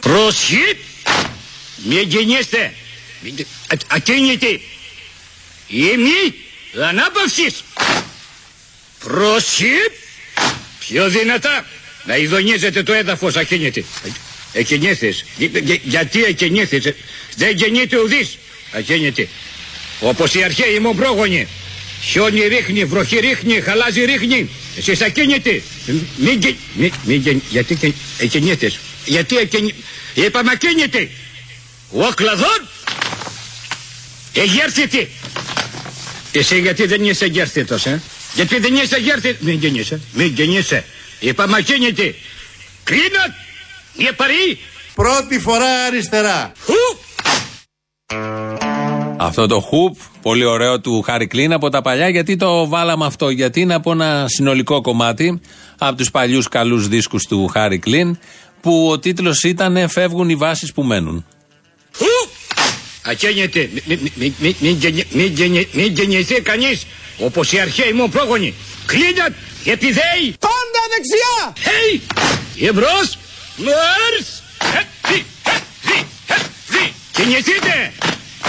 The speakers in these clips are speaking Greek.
Προσχή! Μην γεννήστε! Ακίνητη! Ημί ανάπαυσης! Προσχή! Πιο δυνατά! Να ειδονίζετε το έδαφος ακίνητη! Εκινήθης! Γιατί εκινήθης! Δεν γεννείται ουδής! Ακίνητη! Όπως οι αρχαίοι μου πρόγονοι! Χιόνι ρίχνει, βροχή ρίχνει, χαλάζει ρίχνει. Εσείς ακίνητοι. Μην μην γιατί εκινήθης. Γιατί εκινή... Είπαμε ακίνητη. Ο κλαδόν εγέρθητη. Εσύ γιατί δεν είσαι εγέρθητος, ε; Γιατί δεν είσαι εγέρθητος. Μην γεννείσαι, μην γεννείσαι. Είπαμε ακίνητη. Κρίνω, μια παρή. Πρώτη φορά αριστερά. Χου. Αυτό το χουπ, πολύ ωραίο του Χάρη Κλίν από τα παλιά. Γιατί το βάλαμε αυτό, Γιατί είναι από ένα συνολικό κομμάτι από τους παλιούς καλούς δίσκους του Χάρη Κλίν που ο τίτλος ήταν Φεύγουν οι βάσεις που μένουν. Ακένεται, μην γεννηθεί κανείς όπως οι αρχαίοι μου πρόγονοι. Κλείνat, επιδέει. Πάντα δεξιά! Χέι, εμπρός, μάρς. Κινηθείτε,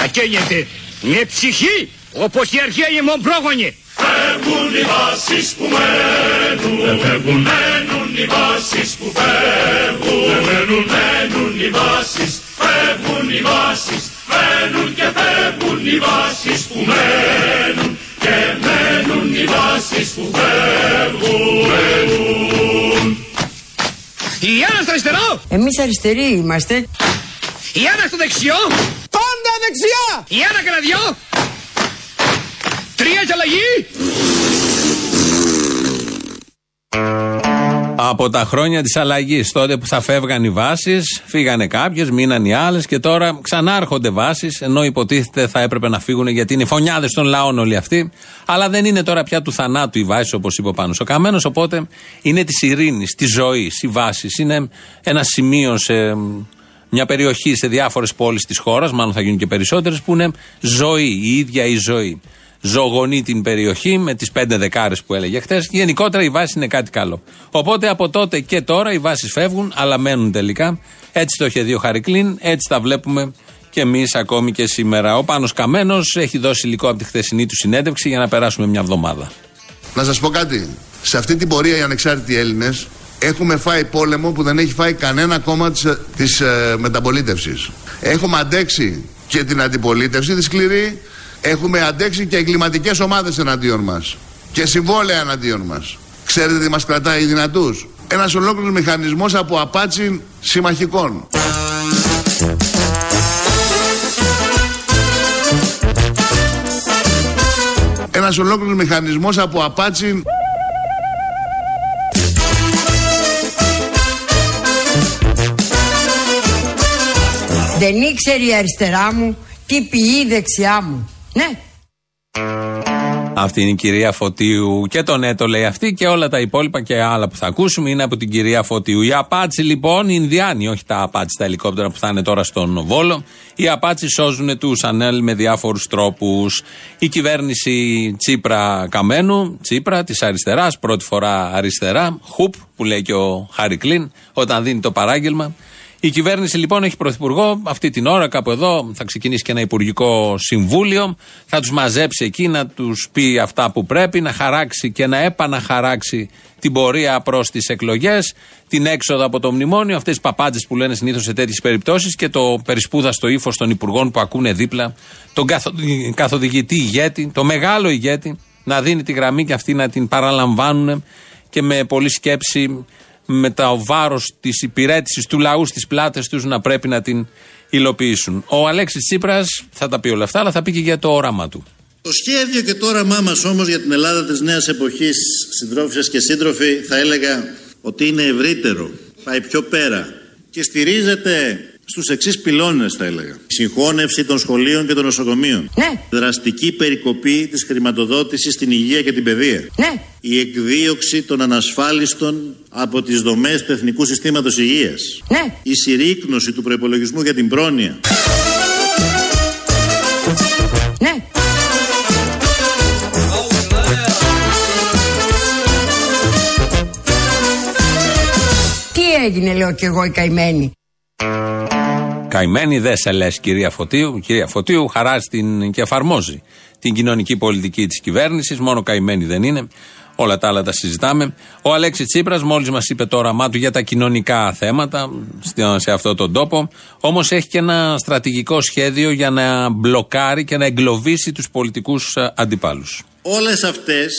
ακένεται, με ψυχή όπως οι αρχαίοι μου πρόγονοι. Φεύγουν οι βάσεις που μένουν, φεύγουν, μένουν οι βάσεις που φεύγουν, μένουν, μένουν οι βάσεις, φεύγουν οι βάσεις, μένουν και φεύγουν οι βάσεις που μένουν και μένουν οι βάσεις που φεύγουν, μένουν. Η Άννα στο αριστερό, Εμείς αριστεροί είμαστε. η Άννα στο δεξιό, Πάντα δεξιά! η Άννα κανένα δυο. Τρία και αλλαγή. Από τα χρόνια της αλλαγής, τότε που θα φεύγαν οι βάσεις, φύγανε κάποιες, μείναν οι άλλες και τώρα ξανάρχονται βάσεις, ενώ υποτίθεται θα έπρεπε να φύγουν γιατί είναι φωνιάδες των λαών όλοι αυτοί. Αλλά δεν είναι τώρα πια του θανάτου οι βάσεις, όπως είπε ο Πάνος ο Καμένος, οπότε είναι της ειρήνης, της ζωής, οι βάσεις. Είναι ένα σημείο σε μια περιοχή σε διάφορες πόλεις της χώρας, μάλλον θα γίνουν και περισσότερες, που είναι ζωή, η ίδια η ζωή ζωογονεί την περιοχή με τις πέντε δεκάρες που έλεγε χθες. Γενικότερα η βάση είναι κάτι καλό. Οπότε από τότε και τώρα οι βάσεις φεύγουν, αλλά μένουν τελικά. Έτσι το είχε δει ο Χαρικλίν, έτσι τα βλέπουμε και εμείς ακόμη και σήμερα. Ο Πάνος Καμένος έχει δώσει υλικό από τη χθεσινή του συνέντευξη για να περάσουμε μια εβδομάδα. Να σας πω κάτι. Σε αυτή την πορεία οι ανεξάρτητοι Έλληνες έχουμε φάει πόλεμο που δεν έχει φάει κανένα κόμμα της της, ε, μεταπολίτευσης. Έχουμε αντέξει και την αντιπολίτευση τη σκληρή. Έχουμε αντέξει και εγκληματικές ομάδες εναντίον μας. Και συμβόλαια εναντίον μας. Ξέρετε τι μας κρατάει δυνατούς; Ένας ολόκληρος μηχανισμός από απάτσι συμμαχικών. Ένας ολόκληρος μηχανισμός από απάτσι Δεν ήξερε η αριστερά μου τι ποιεί η δεξιά μου. Ναι. Αυτή είναι η κυρία Φωτίου και το ναι το λέει αυτή και όλα τα υπόλοιπα και άλλα που θα ακούσουμε είναι από την κυρία Φωτίου. Η Απάτσι λοιπόν, οι Ινδιάνοι, όχι τα Απάτσι τα ελικόπτερα που θα είναι τώρα στον Βόλο. Οι Απάτσι σώζουν τους Ανέλ με διάφορους τρόπους. Η κυβέρνηση Τσίπρα Καμένου, Τσίπρα της αριστεράς, πρώτη φορά αριστερά, χουπ που λέει και ο Χάρη Κλίν, όταν δίνει το παράγγελμα. Η κυβέρνηση λοιπόν έχει πρωθυπουργό. Αυτή την ώρα, κάπου εδώ, θα ξεκινήσει και ένα υπουργικό συμβούλιο. Θα τους μαζέψει εκεί να τους πει αυτά που πρέπει, να χαράξει και να επαναχαράξει την πορεία προς τις εκλογές, την έξοδο από το μνημόνιο. Αυτές τις παπάντζες που λένε συνήθως σε τέτοιες περιπτώσεις και το περισπούδαστο ύφος των υπουργών που ακούνε δίπλα, τον καθοδηγητή ηγέτη, το μεγάλο ηγέτη, να δίνει τη γραμμή και αυτοί να την παραλαμβάνουν και με πολλή σκέψη με το βάρος της υπηρέτησης του λαού στις πλάτες τους να πρέπει να την υλοποιήσουν. Ο Αλέξης Τσίπρας θα τα πει όλα αυτά, αλλά θα πει και για το όραμα του. Το σχέδιο και το όραμά μας όμως για την Ελλάδα της νέας εποχής, συντρόφισε και σύντροφοι, θα έλεγα ότι είναι ευρύτερο. Πάει πιο πέρα και στηρίζεται στους εξής πυλώνες, θα έλεγα. Συγχώνευση των σχολείων και των νοσοκομείων. Ναι. Δραστική περικοπή της χρηματοδότησης στην υγεία και την παιδεία. Ναι. Η εκδίωξη των ανασφάλιστων από τις δομές του Εθνικού συστήματος υγείας. Ναι. Η συρρήκνωση του προπολογισμού για την πρόνοια. Ναι. έγινε λέω κι εγώ η καημένη. Καημένη δεν σε λες, κυρία Φωτίου. Κυρία Φωτίου χαράζει την, και εφαρμόζει την κοινωνική πολιτική της κυβέρνησης. Μόνο καημένη δεν είναι. Όλα τα άλλα τα συζητάμε. Ο Αλέξης Τσίπρας μόλις μας είπε το όραμά του για τα κοινωνικά θέματα σε αυτόν τον τόπο. Όμως έχει και ένα στρατηγικό σχέδιο για να μπλοκάρει και να εγκλωβίσει τους πολιτικούς αντιπάλους. Όλες αυτές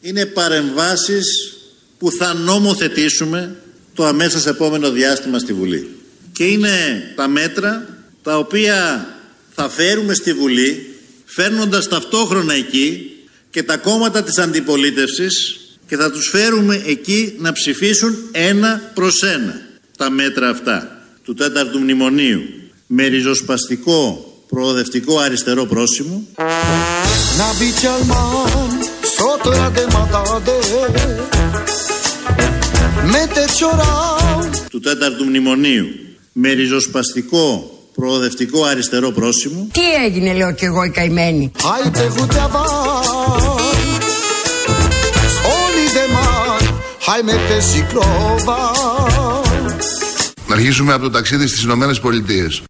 είναι παρεμβάσεις που θα νομοθετήσουμε το αμέσως επόμενο διάστημα στη Βουλή. Και είναι τα μέτρα τα οποία θα φέρουμε στη Βουλή φέρνοντας ταυτόχρονα εκεί και τα κόμματα της αντιπολίτευσης και θα τους φέρουμε εκεί να ψηφίσουν ένα προς ένα τα μέτρα αυτά του τέταρτου μνημονίου. Με ριζοσπαστικό προοδευτικό αριστερό πρόσημο. Του τέταρτου μνημονίου με ριζοσπαστικό προοδευτικό αριστερό πρόσημο Τι έγινε λέω κι εγώ η καημένη Να αρχίσουμε από το ταξίδι στις Ηνωμένες Πολιτείες.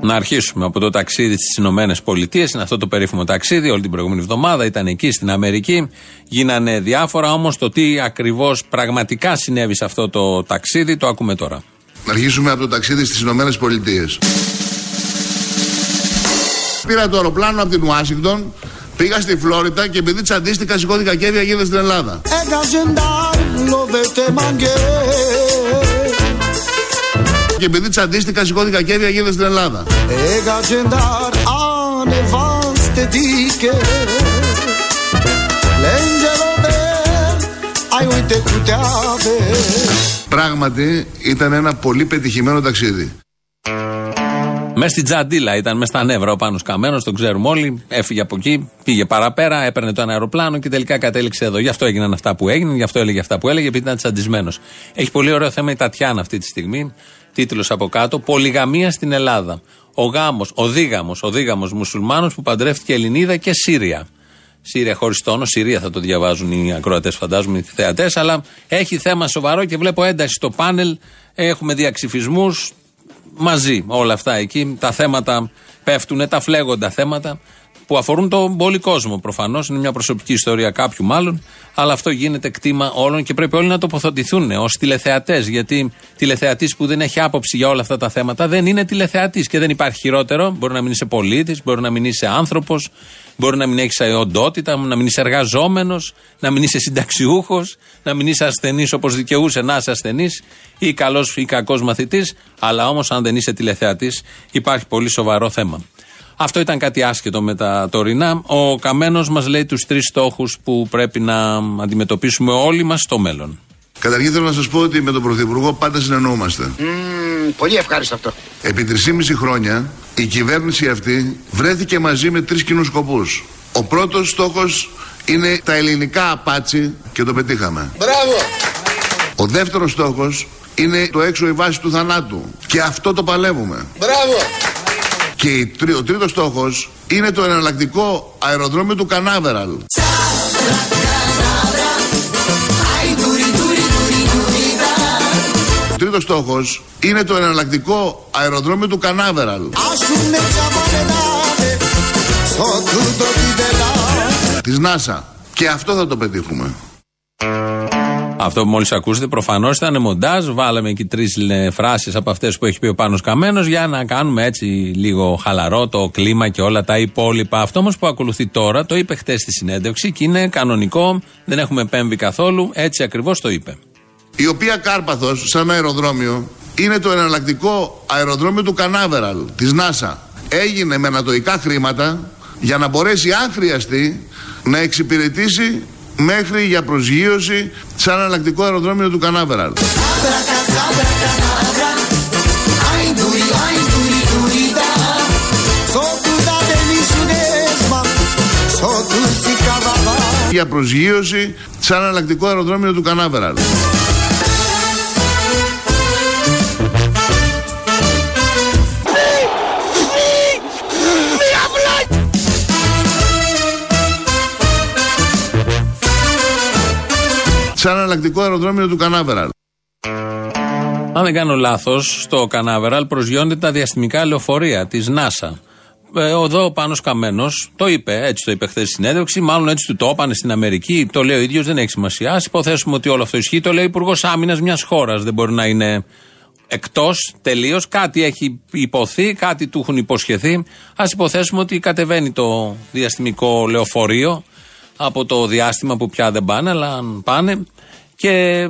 Να αρχίσουμε από το ταξίδι στις Ηνωμένες Πολιτείες. Είναι αυτό το περίφημο ταξίδι. Όλη την προηγούμενη εβδομάδα ήταν εκεί στην Αμερική. Γίνανε διάφορα. Όμως το τι ακριβώς πραγματικά συνέβη σε αυτό το ταξίδι το ακούμε τώρα. Να αρχίσουμε από το ταξίδι στις Ηνωμένες Πολιτείες. Πήρα το αεροπλάνο από την Ουάσιγκτον, πήγα στη Φλόριτα και επειδή τσαντίστηκα σηκώθηκα και έβγα στην Ελλάδα. Και επειδή τσαντίστηκα σηκώθηκα και έβγα στην Ελλάδα. Πράγματι ήταν ένα πολύ πετυχημένο ταξίδι. Μέσα στην τζαντίλα ήταν, μέσα στα νεύρα ο Πάνος Καμένος, τον ξέρουμε όλοι. Έφυγε από εκεί, πήγε παραπέρα, έπαιρνε το ένα αεροπλάνο και τελικά κατέληξε εδώ. Γι' αυτό έγιναν αυτά που έγιναν, γι' αυτό έλεγε αυτά που έλεγε, επειδή ήταν τσαντισμένος. Έχει πολύ ωραίο θέμα η Τατιάνα αυτή τη στιγμή. Τίτλος από κάτω: Πολυγαμία στην Ελλάδα. Ο γάμος, ο δίγαμος, ο δίγαμος μουσουλμάνος που παντρεύτηκε Ελληνίδα και Σύρια. Σύρια χωρίς τόνο, Συρία θα το διαβάζουν οι ακροατές, φαντάζομαι, οι θεατές. Αλλά έχει θέμα σοβαρό και βλέπω ένταση στο πάνελ. Έχουμε διαξυφισμούς μαζί όλα αυτά εκεί. Τα θέματα πέφτουν, τα φλέγοντα θέματα που αφορούν τον πολύ κόσμο προφανώς. Είναι μια προσωπική ιστορία κάποιου μάλλον. Αλλά αυτό γίνεται κτήμα όλων και πρέπει όλοι να τοποθετηθούν ως τηλεθεατές. Γιατί τηλεθεατής που δεν έχει άποψη για όλα αυτά τα θέματα δεν είναι τηλεθεατής και δεν υπάρχει χειρότερο. Μπορεί να μην είσαι πολίτης, μπορεί να μην είσαι άνθρωπος, μπορεί να μην έχεις οντότητα, να μην είσαι εργαζόμενος, να μην είσαι συνταξιούχος, να μην είσαι ασθενής όπως δικαιούσε να είσαι ασθενής ή καλός ή κακός μαθητής. Αλλά όμως, αν δεν είσαι τηλεθεατής, υπάρχει πολύ σοβαρό θέμα. Αυτό ήταν κάτι άσχετο με τα τωρινά. Ο Καμένος μας λέει τους τρεις στόχους που πρέπει να αντιμετωπίσουμε όλοι μας στο μέλλον. Καταρχήν θέλω να σας πω ότι με τον Πρωθυπουργό πάντα συνεννοούμαστε. πολύ ευχάριστο αυτό. Επί 3,5 χρόνια η κυβέρνηση αυτή βρέθηκε μαζί με τρεις κοινούς σκοπούς. Ο πρώτος στόχος είναι τα ελληνικά απάτσι και το πετύχαμε. Μπράβο. Ο δεύτερος στόχος είναι το έξω η βάση του θανάτου. Και αυτό το παλεύουμε. Μπράβο. Και η τρί- ο τρίτος στόχος είναι το εναλλακτικό αεροδρόμιο του Κανάβεραλ. Ο τρίτος στόχος είναι το εναλλακτικό αεροδρόμιο του Κανάβεραλ. Της ΝΑΣΑ. Και αυτό θα το πετύχουμε. Αυτό που μόλις ακούσετε προφανώς ήταν μοντάζ. Βάλαμε εκεί τρεις φράσεις από αυτές που έχει πει ο Πάνος Καμένος για να κάνουμε έτσι λίγο χαλαρό το κλίμα και όλα τα υπόλοιπα. Αυτό όμως που ακολουθεί τώρα το είπε χτες στη συνέντευξη και είναι κανονικό, δεν έχουμε επέμβει καθόλου. Έτσι ακριβώς το είπε. Η οποία Κάρπαθος σαν αεροδρόμιο είναι το εναλλακτικό αεροδρόμιο του Κανάβεραλ της ΝΑΣΑ. Έγινε με ανατοϊκά χρήματα για να μπορέσει αν χρειαστεί να εξυπηρετήσει μέχρι για προσγείωση σαν εναλλακτικό αεροδρόμιο του Κανάβεραλ. Για προσγείωση σαν εναλλακτικό αεροδρόμιο του Κανάβεραλ. Σαν εναλλακτικό αεροδρόμιο του Κανάβεραλ. Αν δεν κάνω λάθος, στο Κανάβεραλ προσγειώνται τα διαστημικά λεωφορεία της NASA. Ε, εδώ πάνω Καμένος το είπε, έτσι το είπε χθες στη συνέντευξη. Μάλλον έτσι του το είπανε στην Αμερική. Το λέει ο ίδιος, δεν έχει σημασία. Α υποθέσουμε ότι όλο αυτό ισχύει. Το λέει ο Υπουργός Άμυνας μιας χώρας. Δεν μπορεί να είναι εκτός τελείως. Κάτι έχει υποθεί, κάτι του έχουν υποσχεθεί. Α υποθέσουμε ότι κατεβαίνει το διαστημικό λεωφορείο από το διάστημα που πια δεν πάνε, αλλά αν πάνε και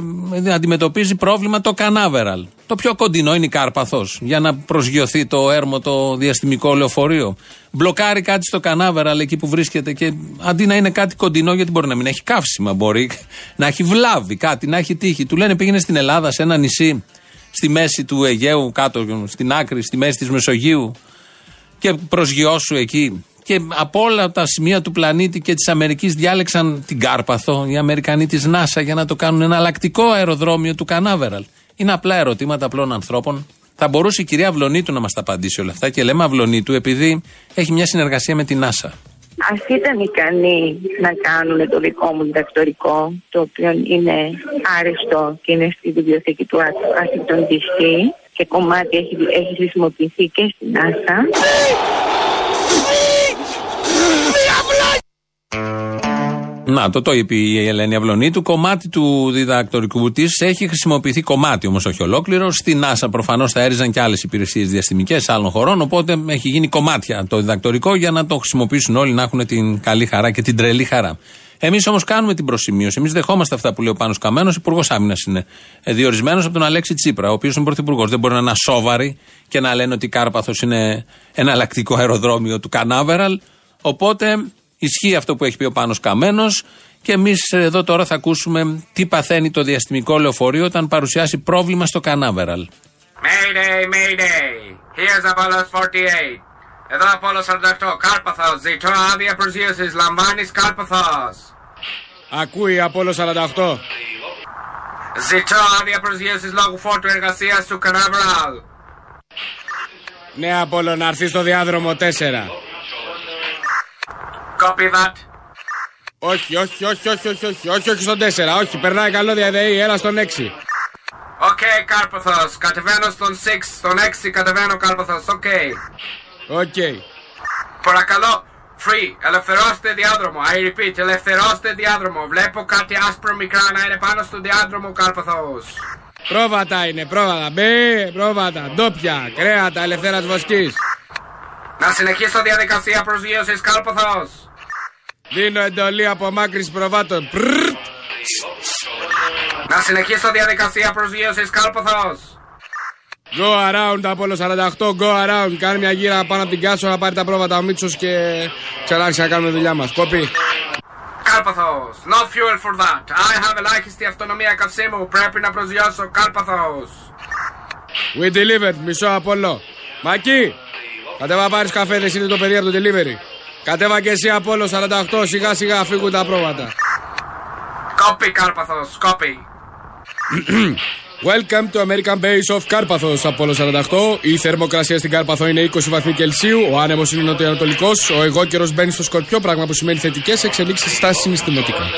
αντιμετωπίζει πρόβλημα το Κανάβεραλ. Το πιο κοντινό είναι η Κάρπαθος για να προσγειωθεί το έρμο το διαστημικό λεωφορείο. Μπλοκάρει κάτι στο Κανάβεραλ εκεί που βρίσκεται και αντί να είναι κάτι κοντινό, γιατί μπορεί να μην έχει καύσιμα, μπορεί να έχει βλάβει κάτι, να έχει τύχη. Του λένε πήγαινε στην Ελλάδα, σε ένα νησί, στη μέση του Αιγαίου, κάτω στην άκρη, στη μέση της Μεσογείου και προσγειώσου εκεί. Και από όλα τα σημεία του πλανήτη και της Αμερικής διάλεξαν την Κάρπαθο, οι Αμερικανοί της ΝΑΣΑ, για να το κάνουν ένα αλλακτικό αεροδρόμιο του Κανάβεραλ. Είναι απλά ερωτήματα απλών ανθρώπων. Θα μπορούσε η κυρία Αυλονίτου να μας τα απαντήσει όλα αυτά. Και λέμε Αυλονίτου επειδή έχει μια συνεργασία με την ΝΑΣΑ. Α ήταν ικανοί να κάνουν το δικό μου διδακτορικό, το οποίο είναι άριστο και είναι στη βιβλιοθήκη του Άσικτον DC και κομμάτι έχει, έχει χρησιμοποιηθεί και στην NASA. Να, το το είπε η Ελένη Αυλονίτου. Κομμάτι του διδακτορικού της έχει χρησιμοποιηθεί κομμάτι όμως, όχι ολόκληρο. Στην NASA προφανώς θα έριζαν και άλλες υπηρεσίες διαστημικές άλλων χωρών. Οπότε έχει γίνει κομμάτια το διδακτορικό για να το χρησιμοποιήσουν όλοι να έχουν την καλή χαρά και την τρελή χαρά. Εμείς όμως κάνουμε την προσημείωση. Εμείς δεχόμαστε αυτά που λέει ο Πάνος Καμένος. Υπουργός Άμυνας είναι ε, διορισμένος από τον Αλέξη Τσίπρα, ο οποίος είναι πρωθυπουργός. Δεν μπορεί να είναι ασόβαροι και να λένε ότι η Κάρπαθος είναι εναλλακτικό αεροδρόμιο του Κανάβεραλ. Οπότε Ισχύει αυτό που έχει πει ο Πάνος Καμένος και εμείς εδώ τώρα θα ακούσουμε τι παθαίνει το διαστημικό λεωφορείο όταν παρουσιάσει πρόβλημα στο Κανάβεραλ. Mayday, Mayday. Here's Apollo 48. Εδώ Apollo 48. Κάρπαθος. Ζητώ άδεια προσγείωσης. Λαμβάνεις Κάρπαθος. Ακούει Apollo 48. Ζητώ άδεια προσγείωσης λόγω φόρτου εργασίας του Κανάβεραλ. Ναι, Apollo, να έρθεις στο διάδρομο 4. Copy that. Όχι, όχι, όχι, όχι, όχι, όχι, όχι, όχι στον 4, όχι, περνάει καλώδια ΔΕΗ, έλα στον 6. OK, okay, Κάρπαθος, κατεβαίνω στον 6, στον 6 κατεβαίνω Κάρπαθος, OK. Okay. OK. Okay. Παρακαλώ, free, ελευθερώστε διάδρομο, I repeat, ελευθερώστε διάδρομο. Βλέπω κάτι άσπρο μικρά να είναι πάνω στο διάδρομο Κάρπαθος. Πρόβατα είναι, πρόβατα, μπε, πρόβατα, ντόπια, κρέατα, ελευθέρας βοσκής. Να συνεχίσω διαδικασία προσγείωσης Κάρπαθος. Δίνω εντολή απομάκρυση προβάτων. Να συνεχίσω διαδικασία προσγείωσης Κάρπαθος. Go around από 48, go around. Κάνει μια γύρα πάνω από την κάσο να πάρει τα πρόβατα ο Μίτσος και ξανάρχισε να κάνουμε δουλειά μας. Κόπη. Κάρπαθος. No fuel for that. I have ελάχιστη αυτονομία καυσίμου. Πρέπει να προσγειώσω Κάρπαθος. We delivered. Μισό Απόλλω. Μακί. Κατέβα πάρεις καφέ, δεν είναι το παιδί από το delivery. Κατέβα και εσύ από όλο 48, σιγά σιγά φύγουν τα πρόβατα. Κόπη Κάρπαθος, κόπη. Welcome to American Base of Κάρπαθος, Απόλλω 48. Η θερμοκρασία στην Κάρπαθο είναι 20 βαθμοί Κελσίου. Ο άνεμος είναι νοτιοανατολικός. Ο εγώ καιρό μπαίνει στο σκορπιό, πράγμα που σημαίνει θετικές εξελίξεις στάση συναισθηματικά.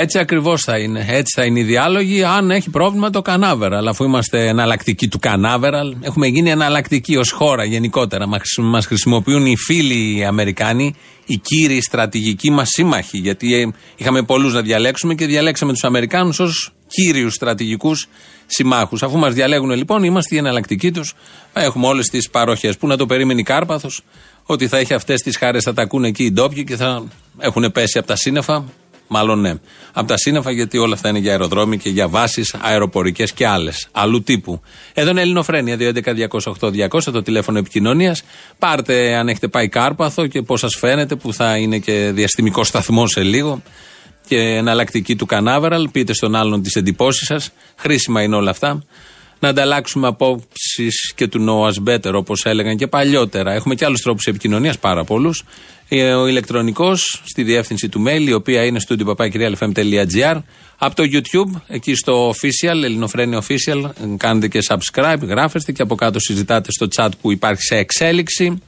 Έτσι ακριβώς θα είναι. Έτσι θα είναι οι διάλογοι. Αν έχει πρόβλημα το Κανάβεραλ. Αφού είμαστε εναλλακτικοί του Κανάβεραλ, έχουμε γίνει εναλλακτικοί ως χώρα γενικότερα. Μας χρησιμοποιούν οι φίλοι οι Αμερικάνοι, οι κύριοι στρατηγικοί μας σύμμαχοι. Γιατί ε, είχαμε πολλούς να διαλέξουμε και διαλέξαμε τους Αμερικάνους ως κύριους στρατηγικούς συμμάχους. Αφού μας διαλέγουν λοιπόν, είμαστε οι εναλλακτικοί τους. Έχουμε όλες τις παροχές. Πού να το περίμενει Κάρπαθος, ότι θα έχει αυτές τις χάρες, θα τα ακούνε εκεί οι ντόπιοι και θα έχουν πέσει από τα σύννεφα. Μάλλον ναι. Από τα σύννεφα, γιατί όλα αυτά είναι για αεροδρόμια και για βάσεις αεροπορικές και άλλες. Αλλού τύπου. Εδώ είναι Ελληνοφρένια 211-208-200, το τηλέφωνο επικοινωνίας. Πάρτε αν έχετε πάει Κάρπαθο και πώς σας φαίνεται, που θα είναι και διαστημικό σταθμό σε λίγο και εναλλακτική του Κανάβεραλ. Πείτε στον άλλον τις εντυπώσεις σας. Χρήσιμα είναι όλα αυτά να ανταλλάξουμε απόψεις και του know us better, όπως έλεγαν και παλιότερα. Έχουμε και άλλους τρόπους επικοινωνίας, πάρα πολλούς. Ε, ο ηλεκτρονικός στη διεύθυνση του mail, η οποία είναι στο papakirialfm.gr. Από το YouTube, εκεί στο official, ελληνοφρένη official, κάνετε και subscribe, γράφεστε και από κάτω συζητάτε στο chat που υπάρχει σε εξέλιξη.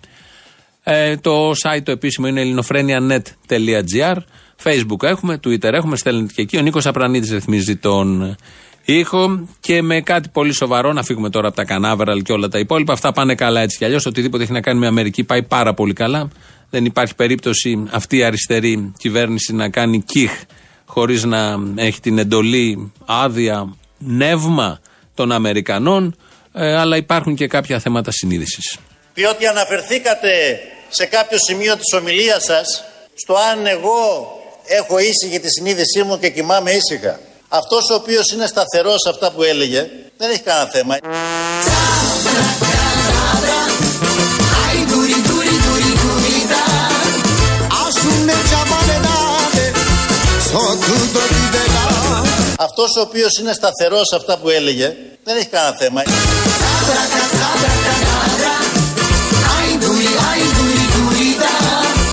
Ε, το site το επίσημο είναι ελληνοφρένια.net.gr. Facebook έχουμε, Twitter έχουμε, στέλνετε και εκεί. Ο Νίκος Απρανίτη ρυθμίζει τον ήχο και με κάτι πολύ σοβαρό. Να φύγουμε τώρα από τα κανάβεραλ και όλα τα υπόλοιπα. Αυτά πάνε καλά έτσι κι αλλιώς. Οτιδήποτε έχει να κάνει με Αμερική πάει πάρα πολύ καλά. Δεν υπάρχει περίπτωση αυτή η αριστερή κυβέρνηση να κάνει κιχ χωρίς να έχει την εντολή, άδεια, νεύμα των Αμερικανών. Ε, αλλά υπάρχουν και κάποια θέματα συνείδησης. Διότι αναφερθήκατε σε κάποιο σημείο της ομιλίας σας στο αν εγώ έχω ήσυχη τη συνείδησή μου και κοιμάμαι ήσυχα. Αυτός ο οποίος είναι σταθερός σε αυτά που έλεγε δεν έχει κανένα θέμα. Αυτός ο οποίος είναι σταθερός σε αυτά που έλεγε δεν έχει κανένα θέμα.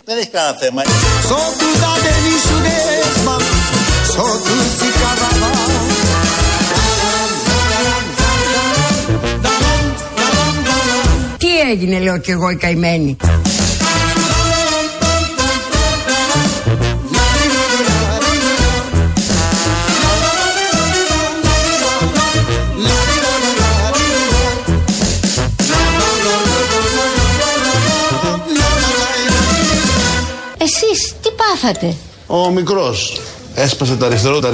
Δεν έχει κανένα θέμα. Έγινε λέω κι εγώ η καημένη. Εσείς τι πάθατε; Ο μικρός έσπασε το αριστερό τα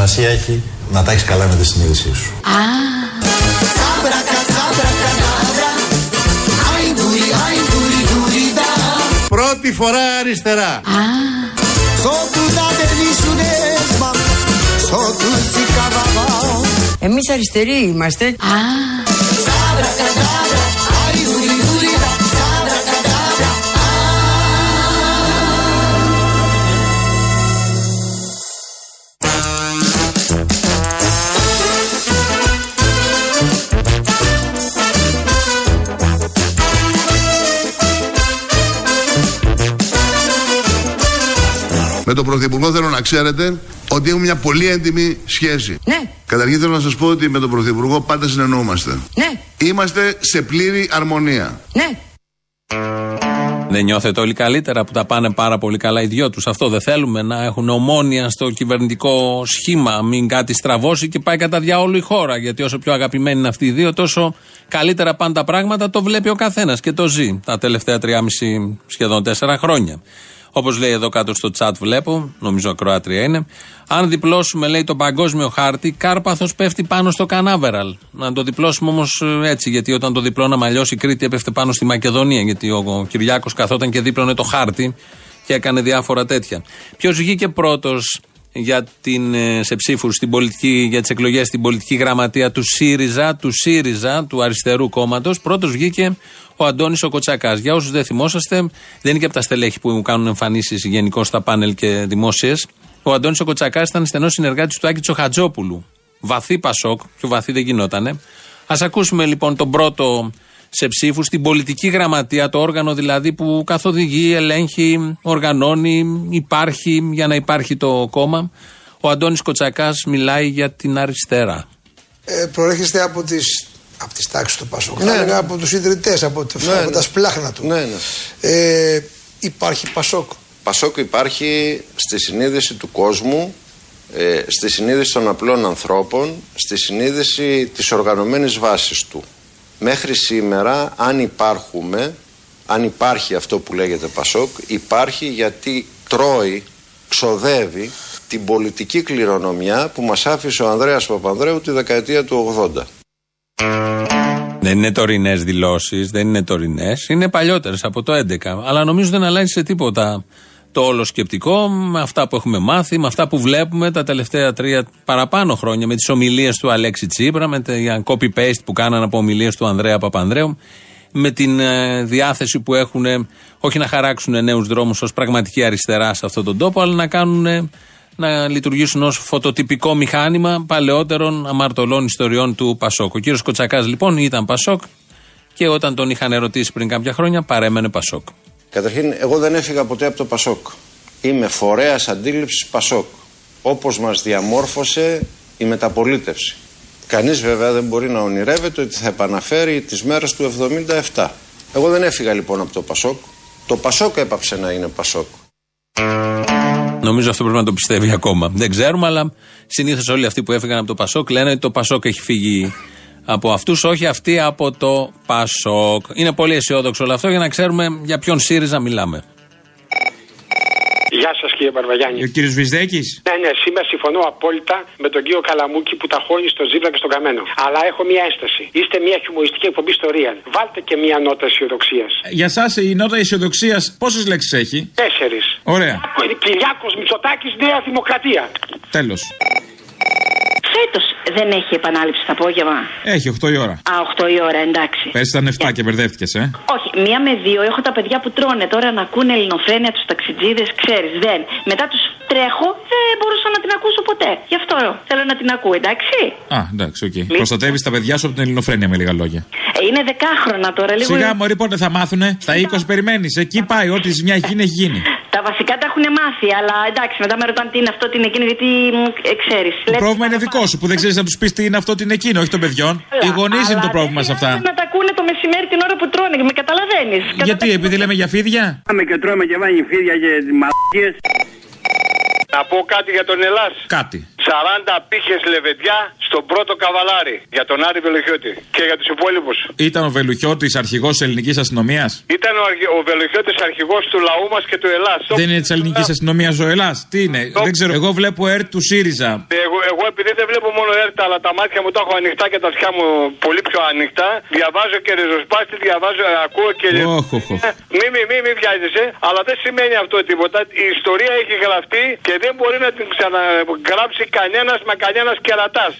Σημασία έχει να τα έχεις καλά με τη συνείδησή σου. α, Πρώτη φορά αριστερά. α. Εμείς αριστεροί είμαστε. Α, Με τον Πρωθυπουργό θέλω να ξέρετε ότι έχουμε μια πολύ έντιμη σχέση. Ναι. Καταρχήν θέλω να σας πω ότι με τον Πρωθυπουργό πάντα συνεννοούμαστε. Ναι, Είμαστε σε πλήρη αρμονία. ναι. Δεν νιώθετε όλοι καλύτερα που τα πάνε πάρα πολύ καλά οι δυο τους. Αυτό δεν θέλουμε να έχουν ομόνια στο κυβερνητικό σχήμα. Μην κάτι στραβώσει και πάει κατά διαόλου η χώρα. Γιατί όσο πιο αγαπημένοι είναι αυτοί οι δύο, τόσο καλύτερα πάνε τα πράγματα. Το βλέπει ο καθένας και το ζει τα τελευταία 3,5 σχεδόν 4 χρόνια. Όπως λέει εδώ κάτω στο chat, βλέπω, νομίζω ακροάτρια είναι. Αν διπλώσουμε, λέει, τον παγκόσμιο χάρτη, Κάρπαθος πέφτει πάνω στο Κανάβεραλ. Να το διπλώσουμε όμως έτσι, γιατί όταν το διπλώναμε αλλιώ η Κρήτη έπεφτε πάνω στη Μακεδονία. Γιατί ο, ο Κυριάκος καθόταν και δίπλωνε το χάρτη και έκανε διάφορα τέτοια. Ποιος βγήκε πρώτος για την, ε, σε ψήφους για τις εκλογές στην πολιτική γραμματεία του ΣΥΡΙΖΑ, του ΣΥΡΙΖΑ, του αριστερού κόμματος. Πρώτος βγήκε ο Αντώνης ο Κοτσακά. Για όσους δεν θυμόσαστε, δεν είναι και από τα στελέχη που κάνουν εμφανίσεις γενικώ στα πάνελ και δημόσιες. Ο Αντώνης ο Κοτσακά ήταν στενός συνεργάτης του Άκη Τσοχατζόπουλου. Βαθύ Πασόκ, πιο βαθύ δεν γινότανε. Α ακούσουμε λοιπόν τον πρώτο σε ψήφους στην πολιτική γραμματεία, το όργανο δηλαδή που καθοδηγεί, ελέγχει, οργανώνει, υπάρχει για να υπάρχει το κόμμα. Ο Αντώνης Κοτσακάς μιλάει για την αριστερά. ε, προέρχεστε από τις, από τις τάξεις του Πασόκ. Ναι. Θα έλεγα από τους ιδρυτές, από, το- Ναι, από ναι. τα σπλάχνα του. Ναι, ναι. Ε, υπάρχει Πασόκ. Πασόκ υπάρχει στη συνείδηση του κόσμου, ε, στη συνείδηση των απλών ανθρώπων, στη συνείδηση της οργανωμένης βάσης του. Μέχρι σήμερα, αν υπάρχουμε, αν υπάρχει αυτό που λέγεται Πασόκ, υπάρχει γιατί τρώει, ξοδεύει την πολιτική κληρονομιά που μας άφησε ο Ανδρέας Παπανδρέου τη δεκαετία του 80. Δεν είναι τωρινές δηλώσεις, δεν είναι τωρινές, είναι παλιότερες από το 11. Αλλά νομίζω δεν αλλάζει σε τίποτα το όλο σκεπτικό με αυτά που έχουμε μάθει, με αυτά που βλέπουμε τα τελευταία τρία παραπάνω χρόνια, με τις ομιλίες του Αλέξη Τσίπρα, με τα copy-paste που κάνανε από ομιλίες του Ανδρέα Παπανδρέου, με την ε, διάθεση που έχουν ε, όχι να χαράξουν νέους δρόμους ως πραγματική αριστερά σε αυτόν τον τόπο, αλλά να κάνουν ε, να λειτουργήσουν ως φωτοτυπικό μηχάνημα παλαιότερων αμαρτωλών ιστοριών του Πασόκ. Ο κύριος Κοτσακάς λοιπόν ήταν Πασόκ και όταν τον είχαν ερωτήσει πριν κάποια χρόνια παρέμενε Πασόκ. Καταρχήν, εγώ δεν έφυγα ποτέ από το Πασόκ. Είμαι φορέας αντίληψης Πασόκ. όπως μας διαμόρφωσε η μεταπολίτευση. Κανείς βέβαια δεν μπορεί να ονειρεύεται ότι θα επαναφέρει τις μέρες του 77. Εγώ δεν έφυγα λοιπόν από το Πασόκ. Το Πασόκ έπαψε να είναι Πασόκ. Νομίζω αυτό πρέπει να το πιστεύει ακόμα. Δεν ξέρουμε, αλλά συνήθως όλοι αυτοί που έφυγαν από το Πασόκ λένε ότι το Πασόκ έχει φύγει από αυτούς, όχι αυτοί από το Πασόκ. Είναι πολύ αισιόδοξο όλο αυτό για να ξέρουμε για ποιον ΣΥΡΙΖΑ μιλάμε. Γεια σας κύριε Μπαρβαγιάννη. Ο κύριος Βυζδέκης. Ναι, ναι, σήμερα συμφωνώ απόλυτα με τον κύριο Καλαμούκη που τα χώνει στο Ζήμπρα και στον Καμένο. Αλλά έχω μια ένσταση. Είστε μια χιουμοριστική εκπομπή ιστορία. Βάλτε και μια νότα αισιοδοξίας. Για εσά η νότα αισιοδοξίας πόσες λέξεις έχει; Τέσσερις. Ωραία. Κυριάκος Μητσοτάκης Νέα Δημοκρατία. Τέλος. Φέτο δεν έχει επανάληψη το απόγευμα. Έχει 8 η ώρα. Α, 8 η ώρα, εντάξει. Πέρσι ήταν 7 και μπερδεύτηκες, ε. Όχι, μία με δύο έχω τα παιδιά που τρώνε τώρα να ακούνε ελληνοφρένια τους ταξιτζίδες, ξέρεις, δεν. Μετά τους τρέχω, δεν μπορούσα να την ακούσω ποτέ. Γι' αυτό θέλω να την ακούω, εντάξει. Α, εντάξει, OK. Okay. Προστατεύεις τα παιδιά σου από την ελληνοφρένια με λίγα λόγια. Ε, είναι δεκάχρονα τώρα, λίγο. Σιγά, Μωρή, πότε θα μάθουνε; Στα 20 περιμένεις. Εκεί πάει, ό,τι ζημιά έχει γίνει, έχει γίνει. Τα βασικά τα έχουν μάθει, αλλά εντάξει, μετά με ρωτάνε τι είναι αυτό, τι είναι εκείνο, γιατί ε, ξέρεις. Το πρόβλημα είναι δικό σου που δεν ξέρεις να τους πεις τι είναι αυτό, τι είναι εκείνο, όχι των παιδιών. Οι γονείς είναι το πρόβλημα σε αυτά. Να τα ακούνε το μεσημέρι την ώρα που τρώνε, με καταλαβαίνεις. Γιατί, επειδή λέμε για φίδια; Πάμε και τρώμε και βάνει φίδια και μαλακίες. Να πω κάτι για τον Ελλάς. Κάτι. 40 πύχε λεβεντιά στον πρώτο καβαλάρι για τον Άρη Βελουχιώτη και για τους υπόλοιπους. Ήταν ο Βελουχιώτη αρχηγός της ελληνικής αστυνομίας; Ήταν ο, αρχι... ο Βελουχιώτη αρχηγός του λαού μας και του Ελλάς. Δεν είναι της ελληνικής αστυνομίας ο Ελλάς; Τι είναι, το... δεν ξέρω. Εγώ βλέπω ΕΡΤ του ΣΥΡΙΖΑ. Εγώ, εγώ επειδή δεν βλέπω μόνο ΕΡΤ, αλλά τα μάτια μου τα έχω ανοιχτά και τα αυτιά μου πολύ πιο ανοιχτά. Διαβάζω και ριζοσπάστη, διαβάζω, ακούω και. Oh, oh, oh. Μη, μη, μη, μη βιάζεσαι, αλλά δεν σημαίνει αυτό τίποτα. Η ιστορία έχει γραφτεί και δεν μπορεί να την ξαναγράψει κανένας με κανένας κερατάς.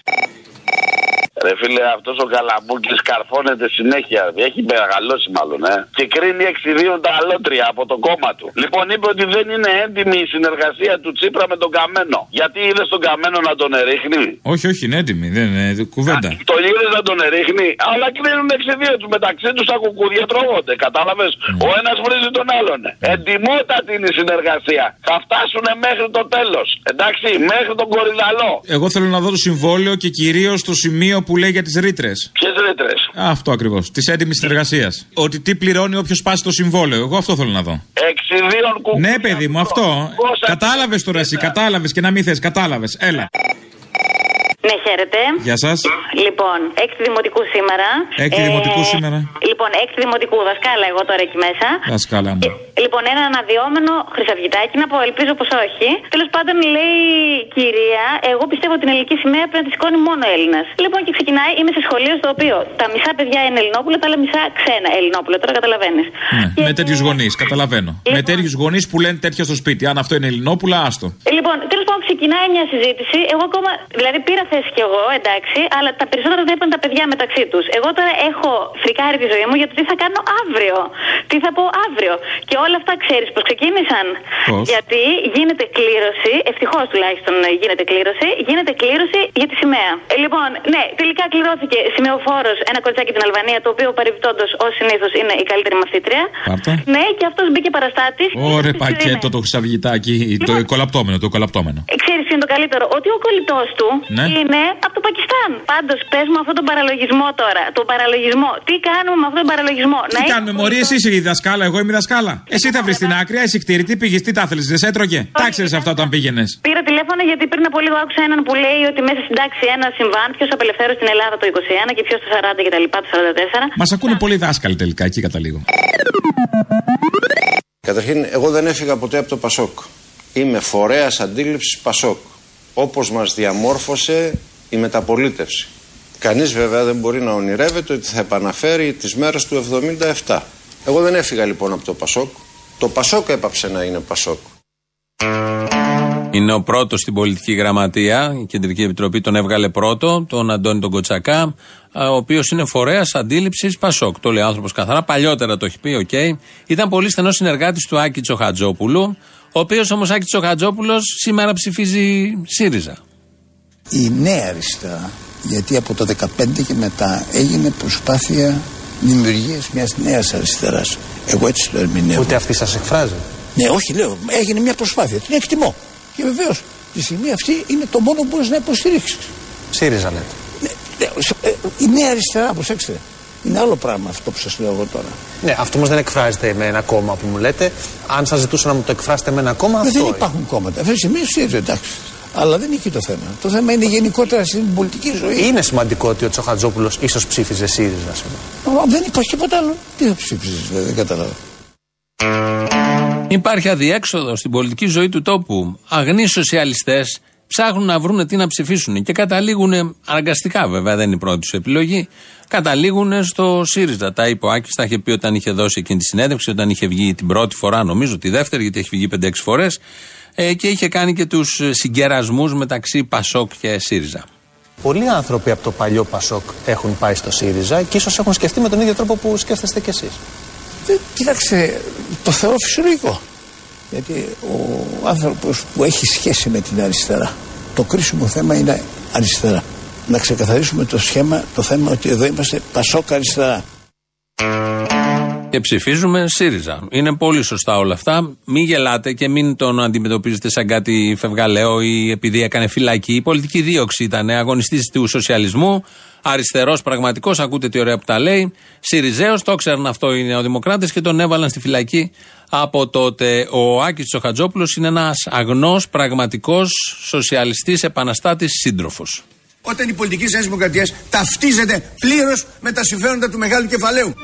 Ρε φίλε, αυτός ο Καλαμπούκη καρφώνεται συνέχεια. Έχει μεγαλώσει μάλλον, ε. Και κρίνει εξιδίων τα αλότρια από το κόμμα του. Λοιπόν, είπε ότι δεν είναι έντιμη η συνεργασία του Τσίπρα με τον Καμένο. Γιατί είδες τον Καμένο να τον ερίχνει; Όχι, όχι, είναι έντιμη. Δεν είναι κουβέντα. Α, τον είδες να τον ερίχνει; Αλλά κρίνουν εξιδίων τους. Μεταξύ τους τα κουκούδια τρώγονται. Κατάλαβες; Ο ένας βρίζει τον άλλον. Εντιμότατη είναι η συνεργασία. Θα φτάσουν μέχρι το τέλος. Εντάξει, μέχρι τον κορυδαλό. Εγώ θέλω να δω το συμβόλαιο και κυρίως το σημείο που λέει για τις ρήτρες. Ποιες ρήτρες; Αυτό ακριβώς. Τη έντιμη συνεργασίας. Ότι τι πληρώνει όποιος σπάσει το συμβόλαιο. Εγώ αυτό θέλω να δω. Εξιδίων κουκούλια. Ναι, παιδί μου, αυτό. Κατάλαβες τώρα εσύ, κατάλαβες και να μην θες, κατάλαβες. Έλα. Ναι, χαίρετε. Γεια σας. Λοιπόν, έκτη δημοτικού σήμερα. Έκτη δημοτικού σήμερα. Λοιπόν, έκτη δημοτικού, δασκάλα εγώ τώρα εκεί μέσα. Δασκάλα μου. Λοιπόν, ένα αναδυόμενο χρυσαυγητάκι να πω, ελπίζω πως όχι. Τέλος πάντων, λέει η κυρία, εγώ πιστεύω ότι την ελληνική σημαία πρέπει να τη σηκώνει μόνο Έλληνας. Λοιπόν, και ξεκινάει, είμαι σε σχολείο στο οποίο τα μισά παιδιά είναι Ελληνόπουλα, τα άλλα μισά ξένα Ελληνόπουλα. Τώρα καταλαβαίνεις. Ναι, και... Με τέτοιους γονείς, καταλαβαίνω. Λοιπόν... Με τέτοιους γονείς που λένε τέτοια στο σπίτι. Αν αυτό είναι Ελληνόπουλα, άστο. Λοιπόν, τέλος πάντων, ξεκινάει μια συζήτηση. Εγώ ακόμα, δηλαδή πήρα θέση κι εγώ, εντάξει, αλλά τα περισσότερα δεν είπαν τα παιδιά μεταξύ τους. Εγώ τώρα έχω φρικάρει τη ζωή μου για το τι θα κάνω αύριο. Τι θα πω αύριο. Και όλα αυτά ξέρεις πώ ξεκίνησαν. Πώς; Γιατί γίνεται κλήρωση, ευτυχώς τουλάχιστον γίνεται κλήρωση, γίνεται κλήρωση για τη σημαία. Ε, λοιπόν, ναι, τελικά κληρώθηκε σημεοφόρος ένα κοριτσάκι την Αλβανία, το οποίο παρεμπιπτόντως ως συνήθως είναι η καλύτερη μαθήτρια. Πάρτα. Ναι, και αυτός μπήκε παραστάτης. Ωραία, πακέτο το χρυσαυγητάκι, το κολαπτόμενο, το κολαπτόμενο. Ε, Ξέρεις ποιο είναι το καλύτερο, ότι ο κολλητός του Ναι. Είναι από το Πακιστάν. Πάντως, πες μου αυτόν τον παραλογισμό τώρα. Τον παραλογισμό. Τι κάνουμε με αυτόν τον παραλογισμό; Τι κάνουμε, Μωρή, εσύ είσαι η δασκάλα, εγώ είμαι η δασκάλα. Εσύ θα βρεις την άκρη, εσύ κτήρι, τι πήγες, τι τα ήθελε, δεν σε έτρωγε; Τα ξέρεις αυτά όταν πήγαινες. Πήρα τηλέφωνο γιατί πριν από λίγο άκουσα έναν που λέει ότι μέσα στην τάξη ένα συμβάν, ποιος απελευθέρωσε στην Ελλάδα το 21 και ποιος το 40 και τα λοιπά το 44. Μας ακούνε πολλοί δάσκαλοι τελικά, εκεί καταλήγω. Καταρχήν, εγώ δεν έφυγα ποτέ από το Πασόκ. Είμαι φορέας αντίληψης Πασόκ. Όπως μας διαμόρφωσε η μεταπολίτευση. Κανείς βέβαια δεν μπορεί να ονειρεύεται ότι θα επαναφέρει τις μέρες του 77. Εγώ δεν έφυγα λοιπόν από το Πασόκ. Το Πασόκ έπαψε να είναι Πασόκ. Είναι ο πρώτος στην πολιτική γραμματεία. Η Κεντρική Επιτροπή τον έβγαλε πρώτο, τον Αντώνη τον Κοτσακά, ο οποίος είναι φορέας αντίληψης Πασόκ. Το λέει ο άνθρωπος καθαρά. Παλιότερα το έχει πει, οκ. Ήταν πολύ στενός συνεργάτης του Άκη Τσοχατζόπουλου, ο οποίος όμως Άκη Τσοχατζόπουλος σήμερα ψηφίζει ΣΥΡΙΖΑ. η νέα αριστερά γιατί από το 2015 και μετά έγινε προσπάθεια δημιουργίας μιας νέας αριστεράς εγώ έτσι το ερμηνεύω Ούτε αυτή σας εκφράζει; ναι όχι λέω έγινε μια προσπάθεια την εκτιμώ και βεβαίως Τη στιγμή αυτή είναι το μόνο που μπορείς να υποστηρίξεις. ΣΥΡΙΖΑ λέτε. Ναι, ε, η νέα αριστερά, προσέξτε. Είναι άλλο πράγμα αυτό που σας λέω εγώ τώρα. Ναι, αυτό όμως δεν εκφράζεται με ένα κόμμα που μου λέτε. Αν σας ζητούσα να μου το εκφράσετε με ένα κόμμα, Δεν, αυτό. δεν είναι. υπάρχουν κόμματα. Αυτή τη στιγμή ΣΥΡΙΖΑ, εντάξει. Αλλά δεν είναι εκεί το θέμα. Το θέμα είναι γενικότερα στην πολιτική ζωή. Είναι σημαντικό ότι ο Τσοχατζόπουλος ίσως ψήφιζε ΣΥΡΙΖΑ σήμερα. Μα Δεν υπάρχει τίποτα άλλο. Τι θα ψήφιζες, δεν κατάλαβα. Υπάρχει αδιέξοδο στην πολιτική ζωή του τόπου. Αγνοί σοσιαλιστές ψάχνουν να βρουν τι να ψηφίσουν και καταλήγουν, αναγκαστικά βέβαια δεν είναι η πρώτη του επιλογή, καταλήγουν στο ΣΥΡΙΖΑ. Τα είπε ο Άκης, τα είχε πει όταν είχε δώσει εκείνη τη συνέντευξη, όταν είχε βγει την πρώτη φορά, νομίζω τη δεύτερη, γιατί έχει βγει 5-6 φορές, ε, και είχε κάνει και τους συγκερασμούς μεταξύ Πασόκ και ΣΥΡΙΖΑ. Πολλοί άνθρωποι από το παλιό Πασόκ έχουν πάει στο ΣΥΡΙΖΑ και ίσως έχουν σκεφτεί με τον ίδιο τρόπο που σκέφτεστε κι εσείς. Ε, Κοίταξε, το θεωρώ φυσιολογικό. Γιατί ο άνθρωπος που έχει σχέση με την αριστερά, το κρίσιμο θέμα είναι αριστερά. Να ξεκαθαρίσουμε το σχέμα, το θέμα ότι εδώ είμαστε πασόκα αριστερά. Και ψηφίζουμε ΣΥΡΙΖΑ. Είναι πολύ σωστά όλα αυτά. Μην γελάτε και μην τον αντιμετωπίζετε σαν κάτι φευγαλαίο ή επειδή έκανε φυλακή. Η πολιτική δίωξη ήταν αγωνιστής του σοσιαλισμού. Αριστερός πραγματικός, ακούτε τι ωραία που τα λέει. ΣΥΡΙΖΑΕΟ, το ξέρουν αυτό οι νεοδημοκράτες και τον έβαλαν στη φυλακή από τότε. Ο Άκης Τσοχατζόπουλος είναι ένας αγνός, πραγματικός σοσιαλιστής, επαναστάτης, σύντροφος. Όταν η πολιτική της Νέας Δημοκρατίας ταυτίζεται πλήρως με τα συμφέροντα του μεγάλου κεφαλαίου.